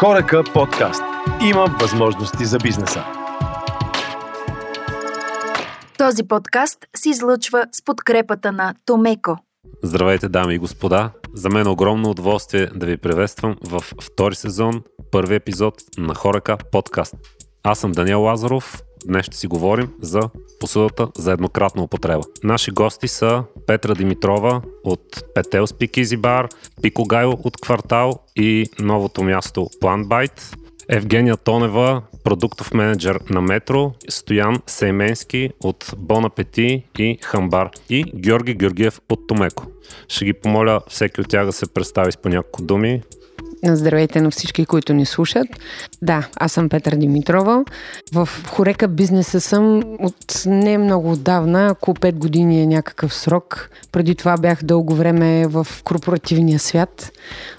Хорека подкаст. Има възможности за бизнеса. Този подкаст се излъчва с подкрепата на Томеко. Здравейте, дами и господа! За мен е огромно удоволствие да ви приветствам в втори сезон, първи епизод на Хорека подкаст. Аз съм Даниел Лазаров. Днес ще си говорим за посудата за еднократна употреба. Наши гости са Петра Димитрова от Петел Speakeasy Bar, Пико Гайло от Квартал и новото място Plantbite. Евгения Тонева, продуктов менеджер на Метро, Стоян Сейменски от Бон Апети и Хамбар и Георги Георгиев от Томеко. Ще ги помоля всеки от тях да се представи с по няколко думи. Здравейте на всички, които ни слушат. Да, аз съм Петър Димитрова. В Хорека бизнеса съм от не много отдавна, около 5 години е някакъв срок. Преди това бях дълго време в корпоративния свят,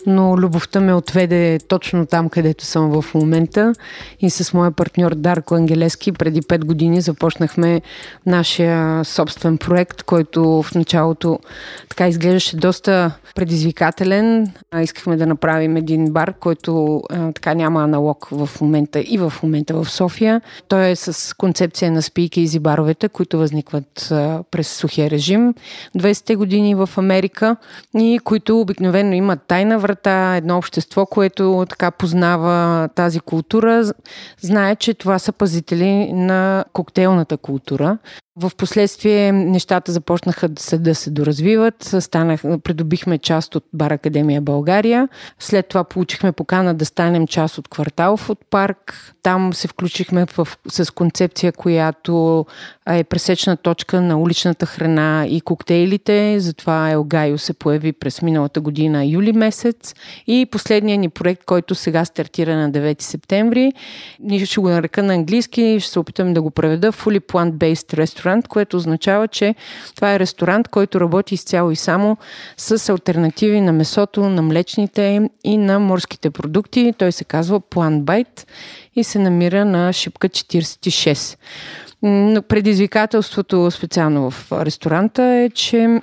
но любовта ме отведе точно там, където съм в момента. И с моя партньор Дарко Ангелески преди 5 години започнахме нашия собствен проект, който в началото така изглеждаше доста предизвикателен. Искахме да направим един един бар, който а, така няма аналог в момента и в момента в София. Той е с концепция на спийки и баровете, които възникват а, през сухия режим. 20-те години в Америка и които обикновено имат тайна врата, едно общество, което така познава тази култура, знае, че това са пазители на коктейлната култура. В последствие нещата започнаха да се, да се доразвиват. Станах, придобихме част от Бар Академия България. След това получихме покана да станем част от квартал от парк. Там се включихме в, с концепция, която е пресечна точка на уличната храна и коктейлите. Затова Елгайо се появи през миналата година, юли месец. И последният ни проект, който сега стартира на 9 септември, ние ще го нарека на английски, ще се опитам да го преведа Fully Plant-Based Restaurant, което означава, че това е ресторант, който работи изцяло и само с альтернативи на месото, на млечните и на морските продукти. Той се казва Plant Bite и се намира на шипка 46. Предизвикателството специално в ресторанта е, че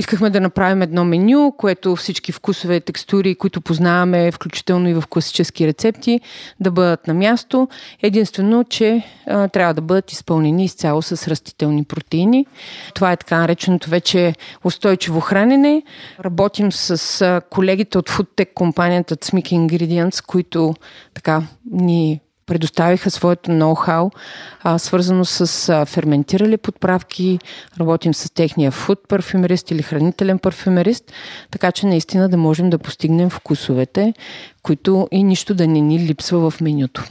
Искахме да направим едно меню, което всички вкусове, текстури, които познаваме, включително и в класически рецепти, да бъдат на място. Единствено, че а, трябва да бъдат изпълнени изцяло с растителни протеини. Това е така нареченото вече устойчиво хранене. Работим с а, колегите от FoodTech компанията Tsmik Ingredients, които така ни предоставиха своето ноу-хау, а, свързано с а, ферментирали подправки, работим с техния фуд парфюмерист или хранителен парфюмерист, така че наистина да можем да постигнем вкусовете, които и нищо да не ни липсва в менюто.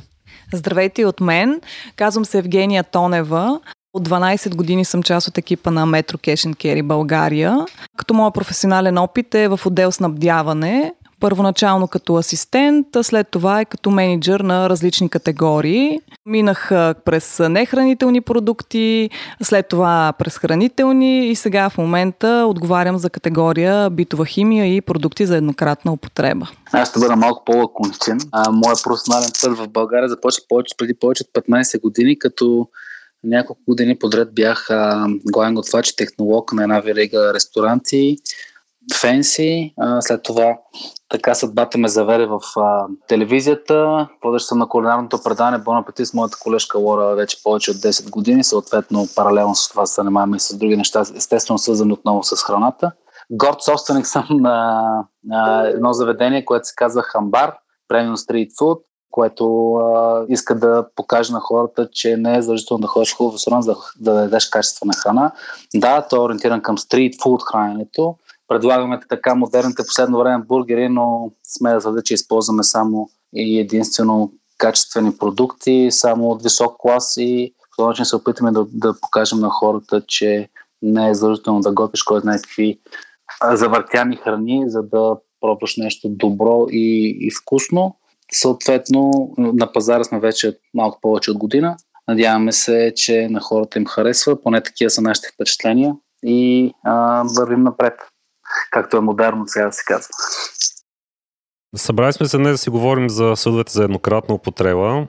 Здравейте от мен. Казвам се Евгения Тонева. От 12 години съм част от екипа на Metro Cash Carry България. Като моят професионален опит е в отдел снабдяване, първоначално като асистент, а след това и като менеджер на различни категории. Минах през нехранителни продукти, след това през хранителни и сега в момента отговарям за категория битова химия и продукти за еднократна употреба. Аз ще бъда малко по-лаконичен. Моят професионален път в България започва повече, преди повече от 15 години, като няколко години подред бях главен готвач и технолог на една верига ресторанти Фенси. След това така съдбата ме заведе в а, телевизията. Водещ съм на кулинарното предаване Бон апетит с моята колежка Лора вече повече от 10 години. Съответно, паралелно с това се занимаваме и с други неща, естествено свързани отново с храната. Горд собственик съм на, на едно заведение, което се казва Хамбар, премиум стрит фуд, което а, иска да покаже на хората, че не е задължително да ходиш в хубав ресторант, за да, да дадеш качествена храна. Да, той е ориентиран към стрит фуд храненето, предлагаме така модерните последно време бургери, но сме да твърда, че използваме само и единствено качествени продукти, само от висок клас и по този начин се опитаме да, да покажем на хората, че не е задължително да готвиш кой знае какви завъртяни храни, за да пробваш нещо добро и, и вкусно. Съответно, на пазара сме вече малко повече от година. Надяваме се, че на хората им харесва, поне такива са нашите впечатления и а, вървим напред както е модерно сега се казва. Събрали сме се днес да си говорим за съдовете за еднократна употреба.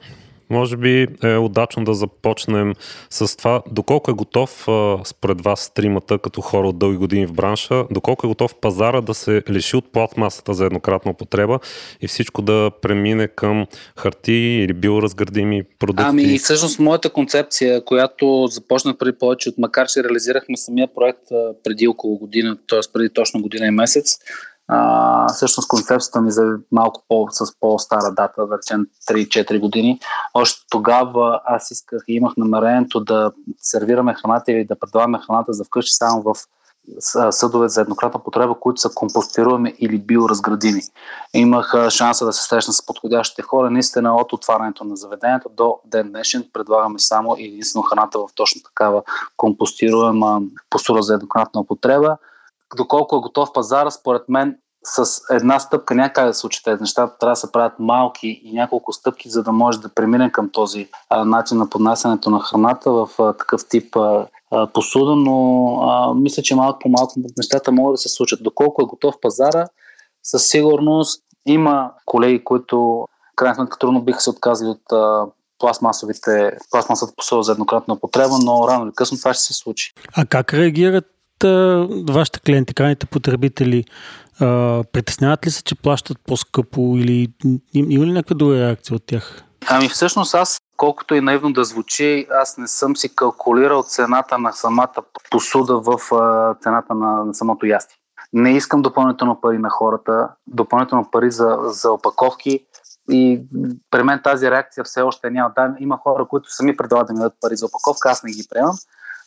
Може би е удачно да започнем с това. Доколко е готов, според вас, тримата, като хора от дълги години в бранша, доколко е готов пазара да се лиши от пластмасата за еднократна употреба и всичко да премине към хартии или биоразградими продукти? Ами, всъщност, моята концепция, която започнах преди повече от, макар че реализирахме самия проект преди около година, т.е. преди точно година и месец, а, всъщност концепцията ми за малко по, с по-стара дата, да речем 3-4 години. Още тогава аз исках и имах намерението да сервираме храната или да предлагаме храната за вкъщи само в съдове за еднократна потреба, които са компостируеми или биоразградими. Имах шанса да се срещна с подходящите хора. Наистина от отварянето на заведението до ден днешен предлагаме само единствено храната в точно такава компостируема посура за еднократна употреба доколко е готов пазара, според мен с една стъпка някак да се случи тези неща. Трябва да се правят малки и няколко стъпки, за да може да преминем към този а, начин на поднасянето на храната в а, такъв тип а, посуда, но а, мисля, че малко по малко нещата могат да се случат. Доколко е готов пазара, със сигурност има колеги, които крайна сметка трудно биха се отказали от а, пластмасовите, пластмасовата посуда за еднократна употреба, но рано или късно това ще се случи. А как реагират вашите клиенти, крайните потребители, а, притесняват ли се, че плащат по-скъпо или има ли някаква друга реакция от тях? Ами всъщност аз, колкото и наивно да звучи, аз не съм си калкулирал цената на самата посуда в цената на, на самото ястие. Не искам допълнително пари на хората, допълнително пари за, за опаковки и при мен тази реакция все още няма. Да, има хора, които сами предлагат да ми дадат пари за опаковка, аз не ги приемам.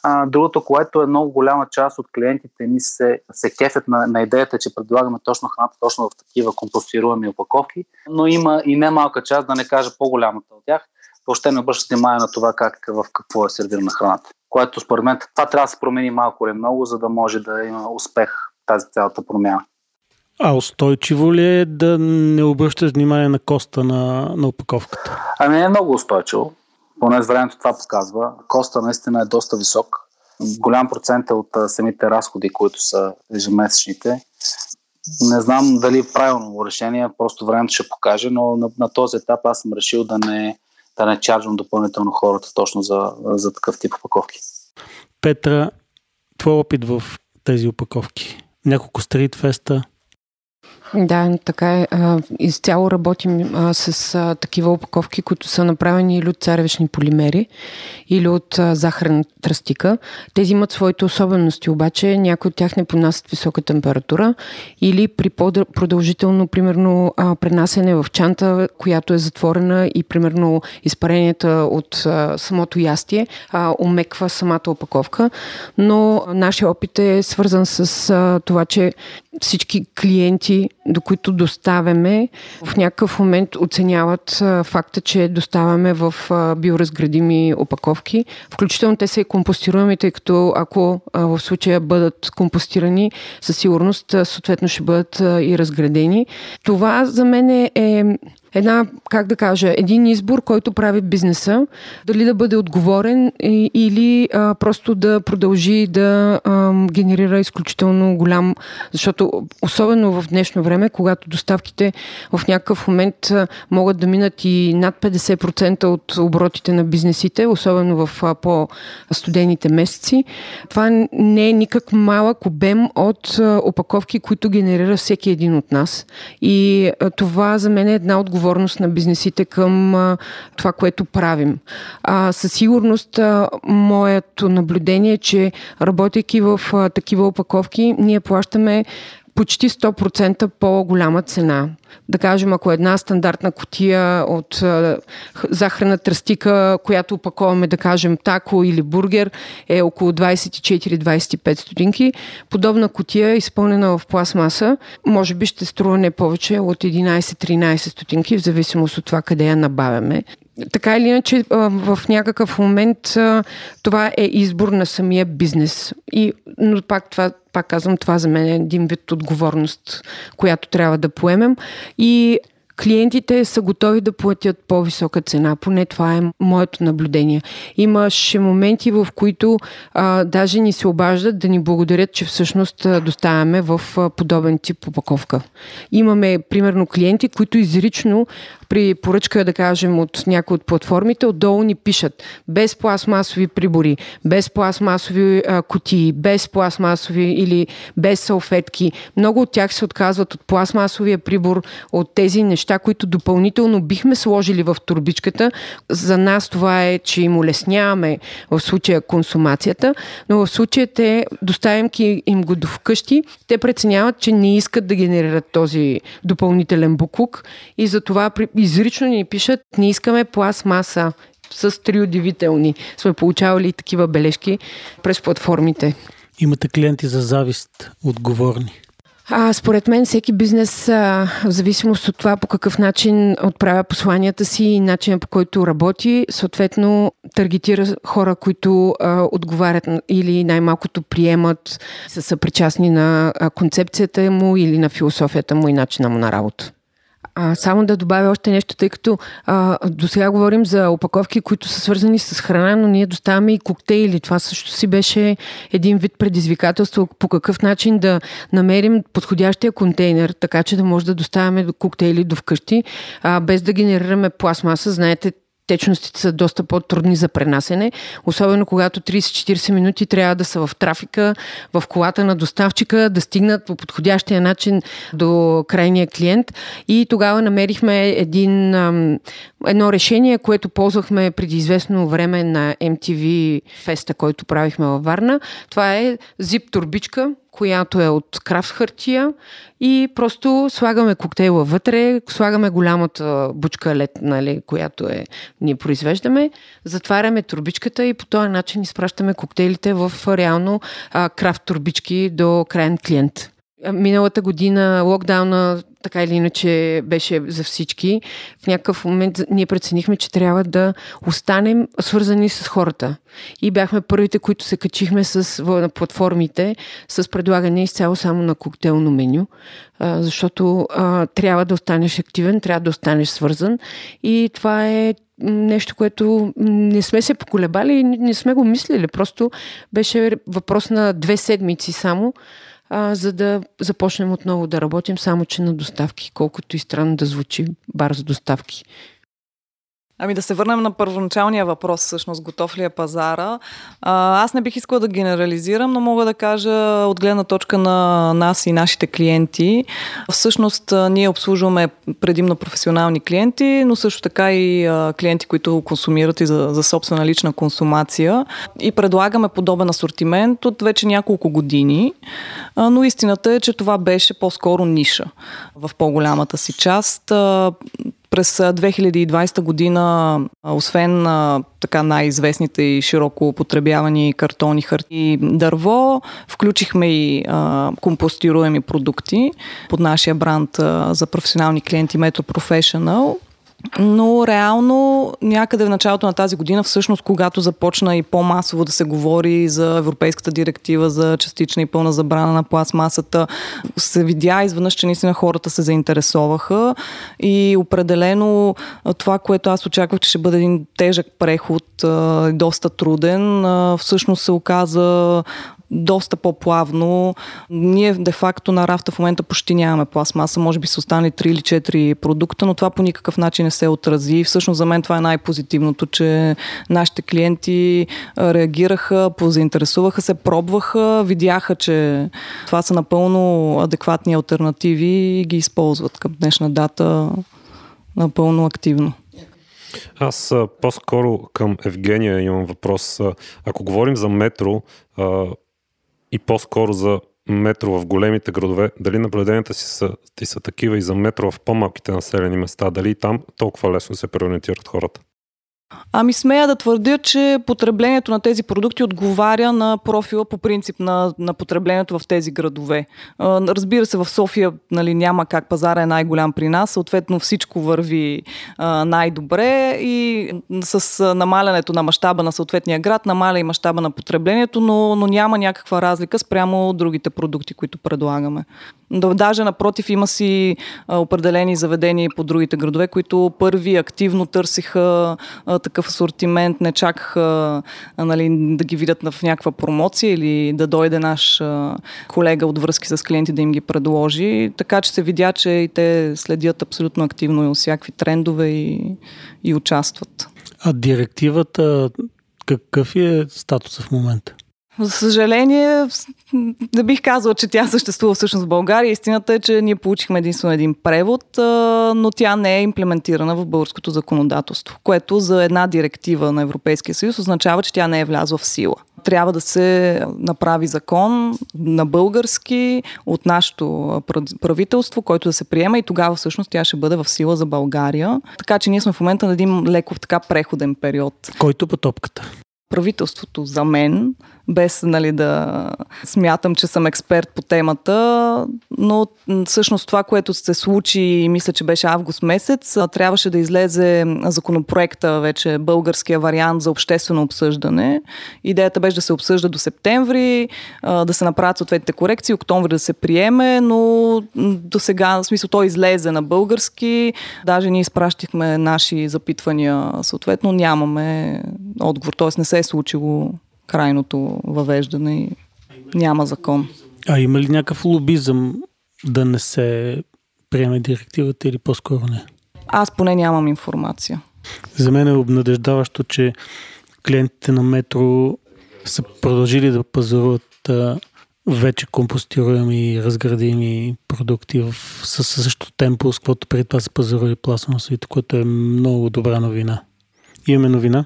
А, другото, което е много голяма част от клиентите ни се, се кефят на, на идеята, че предлагаме точно храната точно в такива компостируеми опаковки, но има и немалка част, да не кажа по-голямата от тях, въобще не обръщат внимание на това как, в какво е сервирана храната. Което според мен това трябва да се промени малко или много, за да може да има успех тази цялата промяна. А устойчиво ли е да не обръщаш внимание на коста на, на опаковката? Ами не е много устойчиво поне с времето това показва. Коста наистина е доста висок. Голям процент е от самите разходи, които са ежемесечните. Не знам дали е правилно решение, просто времето ще покаже, но на, на този етап аз съм решил да не, да не чарджвам допълнително хората точно за, за такъв тип опаковки. Петра, твой опит в тези опаковки? Няколко стритфеста, да, така е. Изцяло работим с такива опаковки, които са направени или от царевични полимери, или от захарна тръстика. Тези имат своите особености, обаче някои от тях не понасят висока температура или при по-продължително, примерно, пренасене в чанта, която е затворена и, примерно, изпаренията от самото ястие омеква самата опаковка. Но нашия опит е свързан с това, че всички клиенти до които доставяме, в някакъв момент оценяват факта, че доставяме в биоразградими опаковки. Включително те са и компостируеми, тъй като ако в случая бъдат компостирани, със сигурност съответно ще бъдат и разградени. Това за мен е една, как да кажа, един избор, който прави бизнеса, дали да бъде отговорен или а, просто да продължи да а, генерира изключително голям, защото особено в днешно време, когато доставките в някакъв момент могат да минат и над 50% от оборотите на бизнесите, особено в по-студените месеци, това не е никак малък обем от опаковки, които генерира всеки един от нас. И това за мен е една отговорност отговорност на бизнесите към а, това, което правим. А, със сигурност а, моето наблюдение е, че работейки в а, такива опаковки, ние плащаме почти 100% по-голяма цена. Да кажем, ако една стандартна котия от а, захарна тръстика, която опаковаме, да кажем, тако или бургер, е около 24-25 стотинки, подобна котия, изпълнена в пластмаса, може би ще струва не повече от 11-13 стотинки, в зависимост от това къде я набавяме така или иначе, в някакъв момент това е избор на самия бизнес. И, но пак, това, пак казвам, това за мен е един вид отговорност, която трябва да поемем. И клиентите са готови да платят по-висока цена. Поне това е моето наблюдение. Имаше моменти, в които а, даже ни се обаждат да ни благодарят, че всъщност доставяме в подобен тип упаковка. Имаме, примерно, клиенти, които изрично при поръчка, да кажем, от някои от платформите, отдолу ни пишат без пластмасови прибори, без пластмасови а, кутии, без пластмасови или без салфетки. Много от тях се отказват от пластмасовия прибор, от тези неща, които допълнително бихме сложили в турбичката. За нас това е, че им улесняваме в случая консумацията, но в случая те, доставяйки им го до вкъщи, те преценяват, че не искат да генерират този допълнителен буклук и затова изрично ни пишат, не искаме пластмаса с три удивителни. Сме получавали такива бележки през платформите. Имате клиенти за завист, отговорни. А, според мен всеки бизнес, а, в зависимост от това по какъв начин отправя посланията си и начина по който работи, съответно таргетира хора, които а, отговарят или най-малкото приемат, са съпричастни на а, концепцията му или на философията му и начина му на работа. А, само да добавя още нещо, тъй като а, до сега говорим за опаковки, които са свързани с храна, но ние доставяме и коктейли. Това също си беше един вид предизвикателство по какъв начин да намерим подходящия контейнер, така че да може да доставяме коктейли до вкъщи, а, без да генерираме пластмаса. Знаете, течностите са доста по-трудни за пренасене, особено когато 30-40 минути трябва да са в трафика, в колата на доставчика, да стигнат по подходящия начин до крайния клиент. И тогава намерихме един, едно решение, което ползвахме преди известно време на MTV феста, който правихме във Варна. Това е зип турбичка, която е от крафт хартия и просто слагаме коктейла вътре, слагаме голямата бучка лед, нали, която е, ние произвеждаме, затваряме турбичката и по този начин изпращаме коктейлите в реално а, крафт турбички до крайен клиент. Миналата година локдауна така или иначе беше за всички. В някакъв момент ние преценихме, че трябва да останем свързани с хората. И бяхме първите, които се качихме с, на платформите с предлагане изцяло само на коктейлно меню, защото а, трябва да останеш активен, трябва да останеш свързан. И това е нещо, което не сме се поколебали, не сме го мислили. Просто беше въпрос на две седмици само а, за да започнем отново да работим, само че на доставки, колкото и странно да звучи бар за доставки. Ами да се върнем на първоначалния въпрос, всъщност, готов ли е пазара. Аз не бих искала да генерализирам, но мога да кажа от гледна точка на нас и нашите клиенти. Всъщност, ние обслужваме предимно професионални клиенти, но също така и клиенти, които консумират и за, за собствена лична консумация. И предлагаме подобен асортимент от вече няколко години. Но истината е, че това беше по-скоро ниша в по-голямата си част през 2020 година, освен така най-известните и широко употребявани картони, харти и дърво, включихме и а, компостируеми продукти под нашия бранд а, за професионални клиенти Metro Professional но реално някъде в началото на тази година, всъщност когато започна и по-масово да се говори за Европейската директива за частична и пълна забрана на пластмасата, се видя изведнъж, че наистина хората се заинтересоваха и определено това, което аз очаквах, че ще бъде един тежък преход, доста труден, всъщност се оказа доста по-плавно. Ние де-факто на рафта в момента почти нямаме пластмаса, може би са останали 3 или 4 продукта, но това по никакъв начин не се отрази. Всъщност за мен това е най-позитивното, че нашите клиенти реагираха, позаинтересуваха се, пробваха, видяха, че това са напълно адекватни альтернативи и ги използват към днешна дата напълно активно. Аз по-скоро към Евгения имам въпрос. Ако говорим за метро, и по-скоро за метро в големите градове, дали наблюденията си са, ти са такива и за метро в по-малките населени места, дали там толкова лесно се преориентират хората? Ами смея да твърдя, че потреблението на тези продукти отговаря на профила по принцип на, на потреблението в тези градове. Разбира се, в София нали, няма как пазара е най-голям при нас, съответно всичко върви а, най-добре и с намалянето на мащаба на съответния град намаля и мащаба на потреблението, но, но няма някаква разлика спрямо другите продукти, които предлагаме. Даже напротив, има си определени заведения по другите градове, които първи активно търсиха такъв асортимент, не чакаха нали, да ги видят в някаква промоция или да дойде наш колега от връзки с клиенти да им ги предложи. Така че се видя, че и те следят абсолютно активно и всякакви трендове и, и участват. А директивата, какъв е статуса в момента? За съжаление, не бих казала, че тя съществува всъщност в България. Истината е, че ние получихме единствено един превод, но тя не е имплементирана в българското законодателство, което за една директива на Европейския съюз означава, че тя не е влязла в сила. Трябва да се направи закон на български от нашето правителство, който да се приема и тогава всъщност тя ще бъде в сила за България. Така че ние сме в момента на един леко така преходен период. Който по топката? Правителството за мен, без нали, да смятам, че съм експерт по темата, но всъщност това, което се случи, мисля, че беше август месец, трябваше да излезе законопроекта, вече българския вариант за обществено обсъждане. Идеята беше да се обсъжда до септември, да се направят съответните корекции, октомври да се приеме, но до сега, в смисъл, той излезе на български, даже ние изпращихме наши запитвания, съответно нямаме отговор, т.е. не се е случило крайното въвеждане и няма закон. А има ли някакъв лобизъм да не се приеме директивата или по-скоро не? Аз поне нямам информация. За мен е обнадеждаващо, че клиентите на Метро са продължили да пазаруват вече компостируеми и разградими продукти в, със същото темпо, с което преди това се пазарува пластмасовите, което е много добра новина. Имаме новина.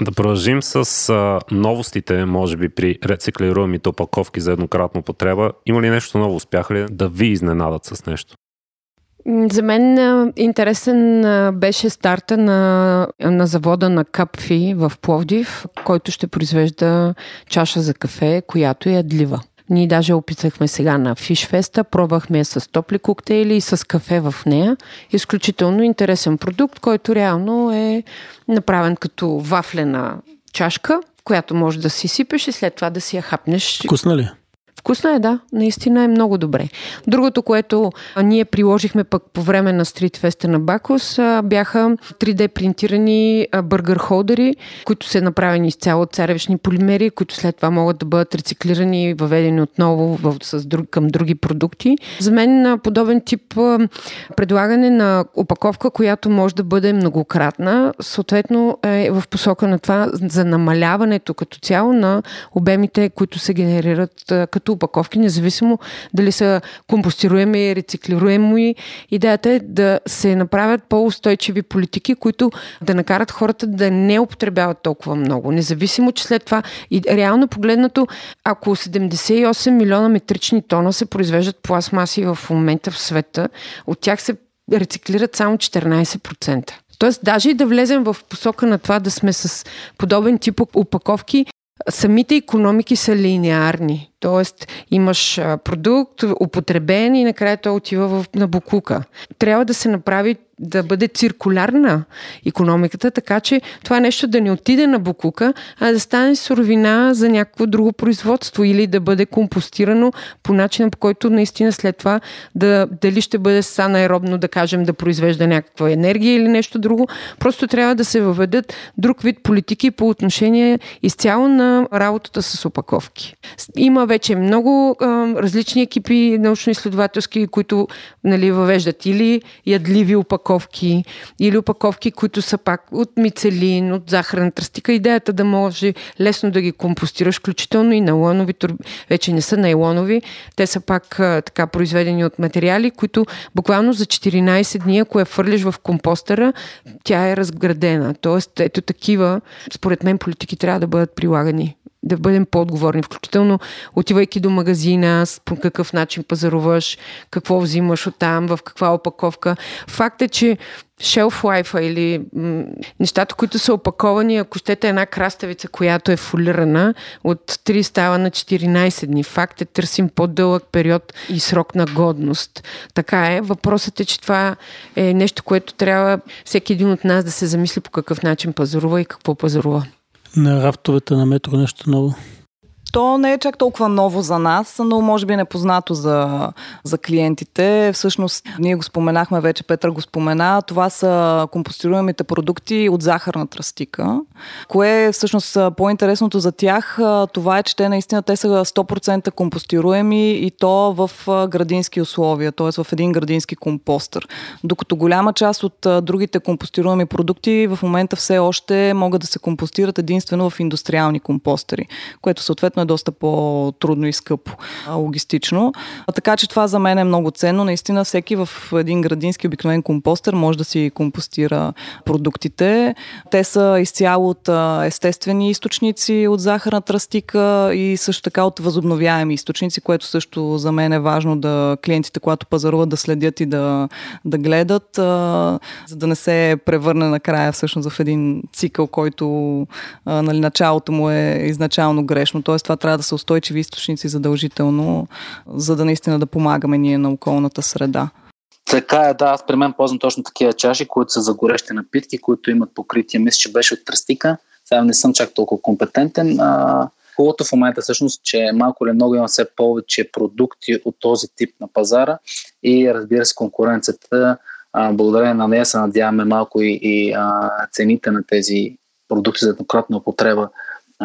Да продължим с а, новостите, може би при рециклируемите опаковки за еднократна употреба. Има ли нещо ново? Успяха ли да ви изненадат с нещо? За мен интересен беше старта на, на завода на Капфи в Пловдив, който ще произвежда чаша за кафе, която е ядлива. Ние даже опитахме сега на Фишфеста, пробвахме с топли коктейли и с кафе в нея. Изключително интересен продукт, който реално е направен като вафлена чашка, която може да си сипеш и след това да си я хапнеш. Вкусна ли? Вкусно е, да. Наистина е много добре. Другото, което ние приложихме пък по време на стритфеста на Бакус, бяха 3D принтирани бъргър холдери, които са направени изцяло от царевични полимери, които след това могат да бъдат рециклирани и въведени отново в, с друг, към други продукти. За мен подобен тип предлагане на опаковка, която може да бъде многократна, съответно е в посока на това за намаляването като цяло на обемите, които се генерират като опаковки, независимо дали са компостируеми, рециклируеми. Идеята е да се направят по-устойчиви политики, които да накарат хората да не употребяват толкова много. Независимо, че след това и реално погледнато, ако 78 милиона метрични тона се произвеждат пластмаси в момента в света, от тях се рециклират само 14%. Тоест, даже и да влезем в посока на това да сме с подобен тип опаковки, самите економики са линеарни. Тоест, имаш продукт, употребен и накрая той отива в, на букука. Трябва да се направи да бъде циркулярна економиката, така че това нещо да не отиде на букука, а да стане суровина за някакво друго производство или да бъде компостирано по начин, по който наистина след това да, дали ще бъде санаеробно, да кажем, да произвежда някаква енергия или нещо друго. Просто трябва да се въведат друг вид политики по отношение изцяло на работата с опаковки. Има вече много а, различни екипи научно-изследователски, които нали, въвеждат или ядливи опаковки, или опаковки, които са пак от мицелин, от захарна тръстика. Идеята да може лесно да ги компостираш, включително и налонови, вече не са найлонови, те са пак така произведени от материали, които буквално за 14 дни, ако я фърлиш в компостера, тя е разградена. Тоест, ето такива, според мен, политики трябва да бъдат прилагани да бъдем по-отговорни, включително отивайки до магазина, по какъв начин пазаруваш, какво взимаш оттам, в каква опаковка. Факт е, че shelf life или м- нещата, които са опаковани, ако щете една краставица, която е фолирана, от 3 става на 14 дни. Факт е, търсим по-дълъг период и срок на годност. Така е. Въпросът е, че това е нещо, което трябва всеки един от нас да се замисли по какъв начин пазарува и какво пазарува. На рафтовете на метро нещо ново. То не е чак толкова ново за нас, но може би непознато за, за клиентите. Всъщност, ние го споменахме вече, Петър го спомена. Това са компостируемите продукти от захарна тръстика. Кое е всъщност по-интересното за тях? Това е, че те наистина те са 100% компостируеми и то в градински условия, т.е. в един градински компостър. Докато голяма част от другите компостируеми продукти в момента все още могат да се компостират единствено в индустриални компостери, което съответно е доста по-трудно и скъпо логистично. А, така че това за мен е много ценно. Наистина всеки в един градински обикновен компостер може да си компостира продуктите. Те са изцяло от естествени източници от захарна тръстика и също така от възобновяеми източници, което също за мен е важно да клиентите, когато пазаруват, да следят и да, да гледат, а, за да не се превърне накрая всъщност в един цикъл, който а, нали, началото му е изначално грешно. Тоест това трябва да са устойчиви източници задължително, за да наистина да помагаме ние на околната среда. Така е, да, аз при мен ползвам точно такива чаши, които са за горещи напитки, които имат покритие. Мисля, че беше от тръстика. Сега не съм чак толкова компетентен. А, хубавото в момента всъщност, че малко или много има все повече продукти от този тип на пазара и разбира се конкуренцията, а, благодарение на нея се надяваме малко и, и а, цените на тези продукти за еднократна употреба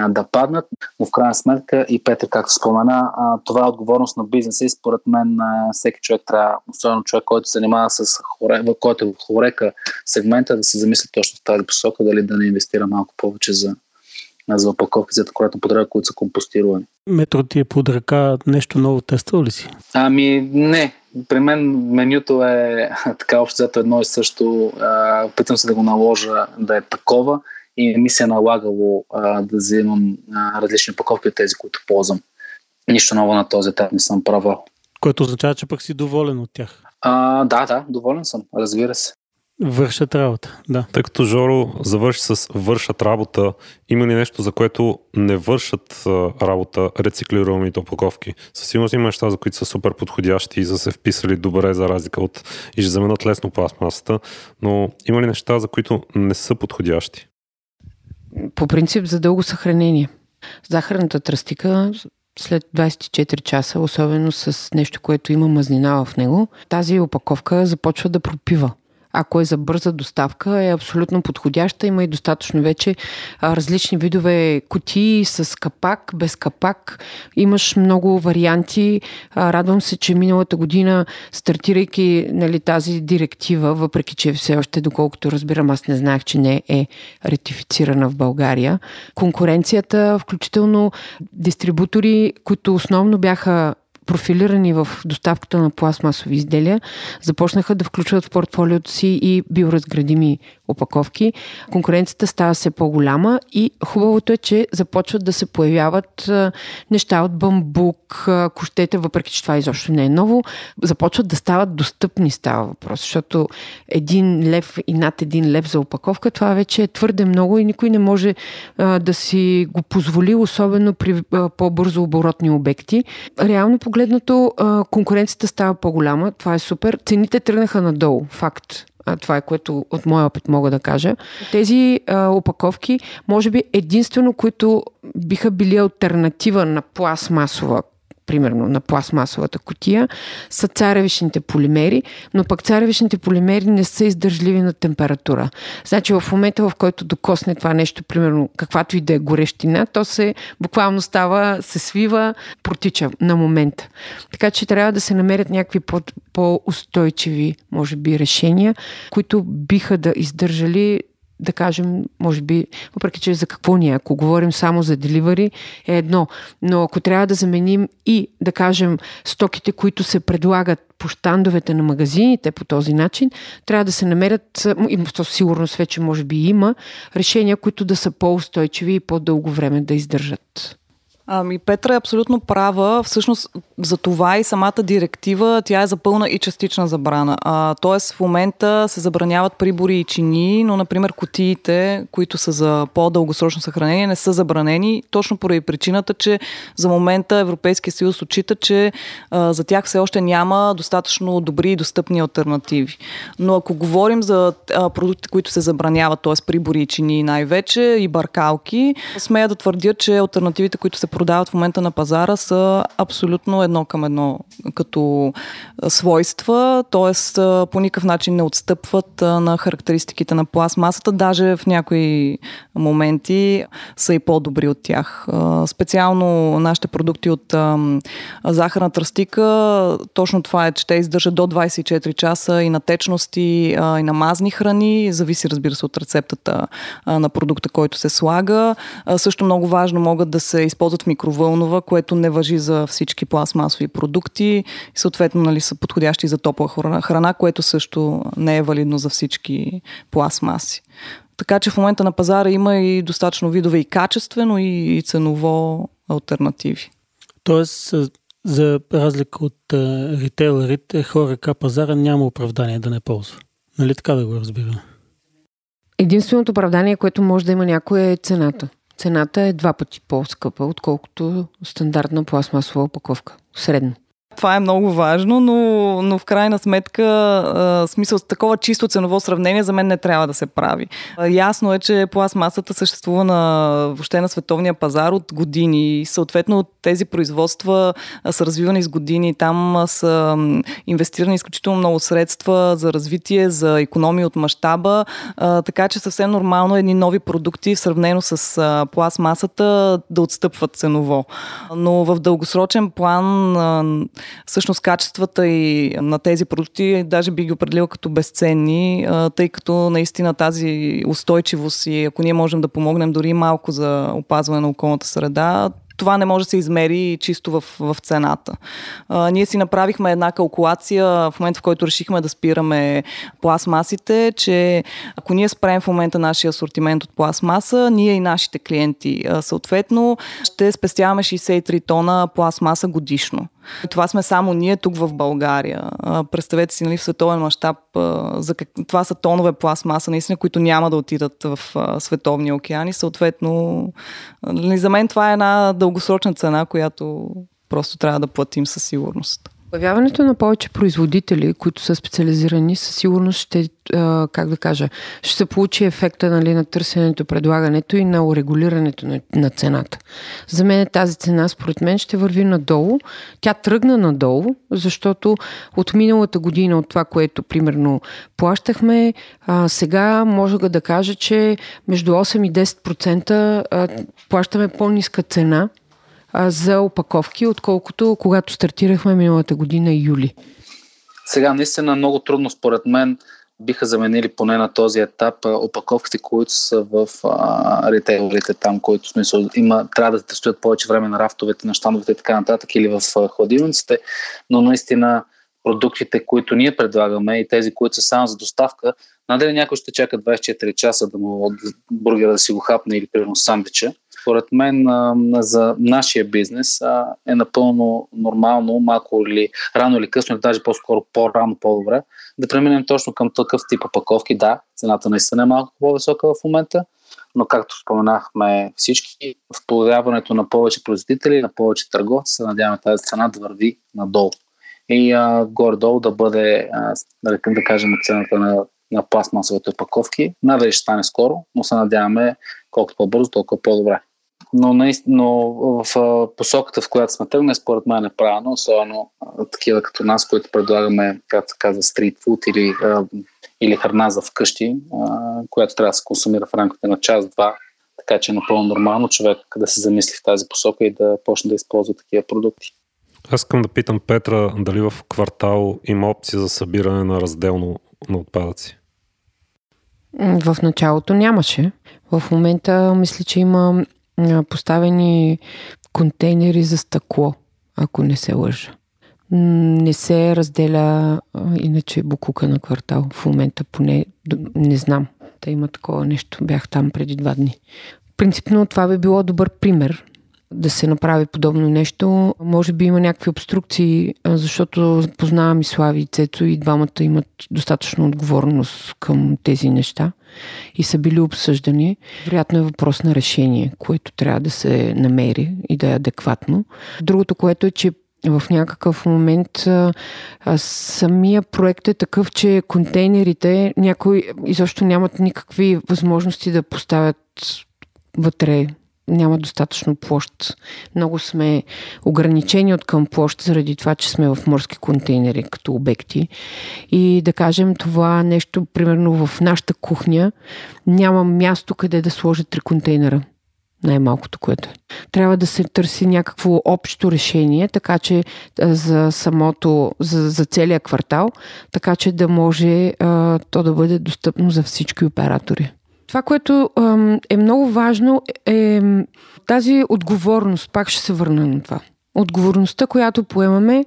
да паднат, но в крайна сметка и Петър, както спомена, това е отговорност на бизнеса и според мен всеки човек трябва, особено човек, който се занимава с хоре, който е в хорека сегмента, да се замисли точно в тази посока, дали да не инвестира малко повече за, за опаковки за акуратна потреба, които са компостируеми. Метро ти е под ръка, нещо ново тествал ли си? Ами не, при мен менюто е така общо едно и също. Опитвам се да го наложа да е такова и ми се е налагало а, да взимам а, различни паковки от тези, които ползвам. Нищо ново на този етап не съм правил. Което означава, че пък си доволен от тях. А, да, да, доволен съм, разбира се. Вършат работа, да. Тъй като Жоро завърши с вършат работа, има ли нещо, за което не вършат работа рециклируемите опаковки? Със сигурност има неща, за които са супер подходящи и са се вписали добре за разлика от и ще заменят лесно пластмасата, но има ли неща, за които не са подходящи? По принцип за дълго съхранение. Захарната тръстика след 24 часа, особено с нещо, което има мазнина в него, тази опаковка започва да пропива ако е за бърза доставка, е абсолютно подходяща. Има и достатъчно вече различни видове кутии с капак, без капак. Имаш много варианти. Радвам се, че миналата година, стартирайки нали, тази директива, въпреки че все още, доколкото разбирам, аз не знаех, че не е ретифицирана в България, конкуренцията, включително дистрибутори, които основно бяха профилирани в доставката на пластмасови изделия, започнаха да включват в портфолиото си и биоразградими опаковки. Конкуренцията става все по-голяма и хубавото е, че започват да се появяват неща от бамбук, ако щете, въпреки че това изобщо не е ново, започват да стават достъпни, става въпрос, защото един лев и над един лев за опаковка, това вече е твърде много и никой не може да си го позволи, особено при по-бързо оборотни обекти. Реално погледнато, конкуренцията става по-голяма, това е супер. Цените тръгнаха надолу, факт това е което от моя опит мога да кажа. Тези а, опаковки, може би единствено, които биха били альтернатива на пластмасова примерно на пластмасовата котия, са царевичните полимери, но пък царевичните полимери не са издържливи на температура. Значи в момента, в който докосне това нещо, примерно каквато и да е горещина, то се буквално става, се свива, протича на момента. Така че трябва да се намерят някакви по- по-устойчиви, може би, решения, които биха да издържали да кажем, може би, въпреки че за какво ни е, ако говорим само за деливари, е едно. Но ако трябва да заменим и, да кажем, стоките, които се предлагат по щандовете на магазините по този начин, трябва да се намерят, и то сигурност вече може би има, решения, които да са по-устойчиви и по-дълго време да издържат. Ами Петра е абсолютно права. Всъщност за това и самата директива, тя е за пълна и частична забрана. А, тоест в момента се забраняват прибори и чини, но например котиите, които са за по-дългосрочно съхранение, не са забранени, точно поради причината, че за момента Европейския съюз отчита, че а, за тях все още няма достатъчно добри и достъпни альтернативи. Но ако говорим за а, продукти, които се забраняват, т.е. прибори и чини най-вече и баркалки, смея да твърдя, че альтернативите, които се продават в момента на пазара са абсолютно едно към едно като свойства, т.е. по никакъв начин не отстъпват на характеристиките на пластмасата, даже в някои моменти са и по-добри от тях. Специално нашите продукти от захарна тръстика, точно това е, че те издържат до 24 часа и на течности, и на мазни храни, зависи разбира се от рецептата на продукта, който се слага. Също много важно могат да се използват микровълнова, което не въжи за всички пластмасови продукти и съответно нали, са подходящи за топла храна, което също не е валидно за всички пластмаси. Така че в момента на пазара има и достатъчно видове и качествено, и ценово альтернативи. Тоест, за разлика от ритейлерите, хора пазара няма оправдание да не ползва. Нали така да го разбираме? Единственото оправдание, което може да има някой е цената. Цената е два пъти по-скъпа, отколкото стандартна пластмасова опаковка. Средно. Това е много важно, но, но в крайна сметка, а, смисъл с такова чисто ценово сравнение за мен не трябва да се прави. А, ясно е, че пластмасата съществува на, въобще на световния пазар от години съответно тези производства а, са развивани с години. Там а, са инвестирани изключително много средства за развитие, за економия от мащаба, така че съвсем нормално едни нови продукти, сравнено с а, пластмасата, да отстъпват ценово. Но в дългосрочен план а, всъщност качествата и на тези продукти даже би ги определил като безценни, тъй като наистина тази устойчивост и ако ние можем да помогнем дори малко за опазване на околната среда, това не може да се измери чисто в, в цената. А, ние си направихме една калкулация в момента, в който решихме да спираме пластмасите, че ако ние спрем в момента нашия асортимент от пластмаса, ние и нашите клиенти съответно ще спестяваме 63 тона пластмаса годишно. Това сме само ние тук в България. Представете си, нали, в световен мащаб, за как... това са тонове пластмаса, наистина, които няма да отидат в световния океан и съответно нали, за мен това е една дългосрочна цена, която просто трябва да платим със сигурност. Появяването на повече производители, които са специализирани, със сигурност ще, как да кажа, ще се получи ефекта нали, на търсенето, предлагането и на урегулирането на, на цената. За мен тази цена, според мен, ще върви надолу. Тя тръгна надолу, защото от миналата година, от това, което примерно плащахме, а, сега може да кажа, че между 8 и 10% а, плащаме по-ниска цена за опаковки, отколкото когато стартирахме миналата година юли. Сега наистина много трудно според мен биха заменили поне на този етап опаковките, които са в а, ритейлерите там, които смисъл има, трябва да стоят повече време на рафтовете, на щандовете и така нататък или в а, хладилниците, но наистина продуктите, които ние предлагаме и тези, които са само за доставка, надали някой ще чака 24 часа да му бургера да си го хапне или примерно сандвича според мен за нашия бизнес е напълно нормално, малко или рано или късно, или даже по-скоро по-рано, по-добре, да преминем точно към такъв тип опаковки. Да, цената наистина е малко по-висока в момента, но както споменахме всички, в появяването на повече производители, на повече търговци, се надяваме тази цена да върви надолу. И а, горе-долу да бъде, а, да, да кажем, цената на, на пластмасовите опаковки. Надали ще стане скоро, но се надяваме колкото по-бързо, толкова по-добре но, но в посоката, в която сме тръгнали, според мен е правилно, особено такива като нас, които предлагаме, както се казва, стритфуд или, или храна за вкъщи, която трябва да се консумира в рамките на час-два. Така че е напълно нормално човек да се замисли в тази посока и да почне да използва такива продукти. Аз искам да питам Петра дали в квартал има опция за събиране на разделно на отпадъци. В началото нямаше. В момента мисля, че има поставени контейнери за стъкло, ако не се лъжа. Не се разделя иначе букука на квартал. В момента поне не знам. да има такова нещо. Бях там преди два дни. Принципно това би било добър пример да се направи подобно нещо. Може би има някакви обструкции, защото познавам и Слави и Цецо и двамата имат достатъчно отговорност към тези неща и са били обсъждани. Вероятно е въпрос на решение, което трябва да се намери и да е адекватно. Другото, което е, че в някакъв момент а, самия проект е такъв, че контейнерите някои изобщо нямат никакви възможности да поставят вътре няма достатъчно площ. Много сме ограничени от към площ, заради това, че сме в морски контейнери като обекти. И да кажем това нещо, примерно в нашата кухня, няма място къде да сложат три контейнера най-малкото, което е. Трябва да се търси някакво общо решение, така че за самото, за, за целия квартал, така че да може а, то да бъде достъпно за всички оператори. Това, което е много важно е тази отговорност. Пак ще се върна на това. Отговорността, която поемаме,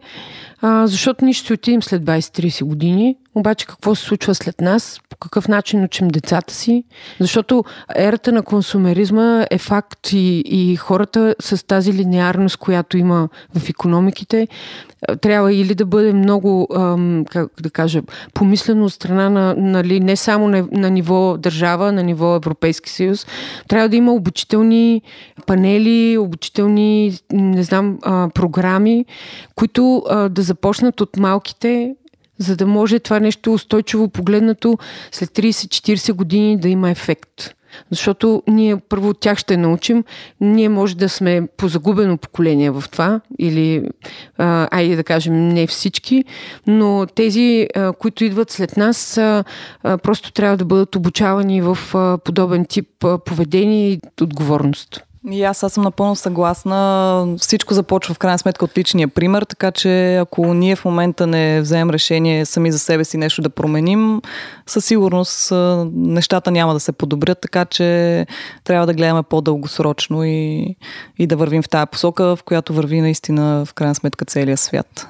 а, защото ние ще отидем след 20-30 години, обаче какво се случва след нас, по какъв начин учим децата си, защото ерата на консумеризма е факт и, и хората с тази линеарност, която има в економиките, трябва или да бъде много, ам, как да кажа, помислено от страна на, нали, не само на, на ниво държава, на ниво Европейски съюз. Трябва да има обучителни панели, обучителни, не знам, а, програми, които а, да започнат от малките, за да може това нещо устойчиво погледнато след 30-40 години да има ефект. Защото ние първо от тях ще научим. Ние може да сме по загубено поколение в това, или, а, айде да кажем, не всички, но тези, а, които идват след нас, а, а, просто трябва да бъдат обучавани в а, подобен тип а, поведение и отговорност. И аз, аз съм напълно съгласна. Всичко започва в крайна сметка от личния пример, така че ако ние в момента не вземем решение сами за себе си нещо да променим, със сигурност нещата няма да се подобрят, така че трябва да гледаме по-дългосрочно и, и да вървим в тази посока, в която върви наистина в крайна сметка целият свят.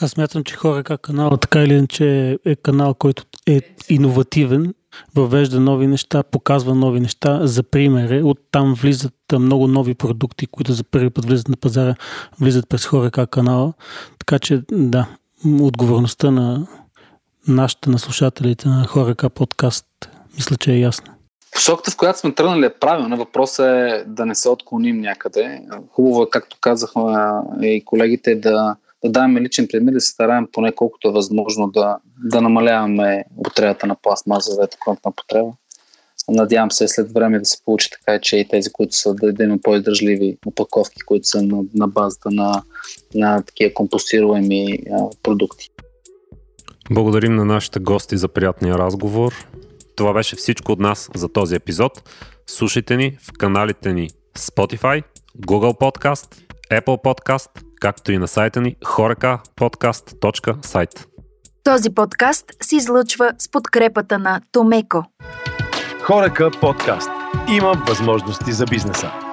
Аз смятам, че хора как канал, така или иначе е канал, който е иновативен въвежда нови неща, показва нови неща. За пример, оттам влизат много нови продукти, които за първи път влизат на пазара, влизат през хора как канала. Така че, да, отговорността на нашите, на слушателите на хора как подкаст, мисля, че е ясна. Посоката, в която сме тръгнали е правилна. Въпросът е да не се отклоним някъде. Хубаво е, както казахме и колегите, да, да даваме личен пример, да се стараем поне колкото е възможно да, да намаляваме употребата на пластмаса за етиконтна потреба. Надявам се след време да се получи така, че и тези, които са да има по-издържливи опаковки, които са на, на базата на, на такива компостируеми а, продукти. Благодарим на нашите гости за приятния разговор. Това беше всичко от нас за този епизод. Слушайте ни в каналите ни Spotify, Google Podcast, Apple Podcast, както и на сайта ни horekapodcast.site. Този подкаст се излъчва с подкрепата на Томеко. Хорека подкаст. Има възможности за бизнеса.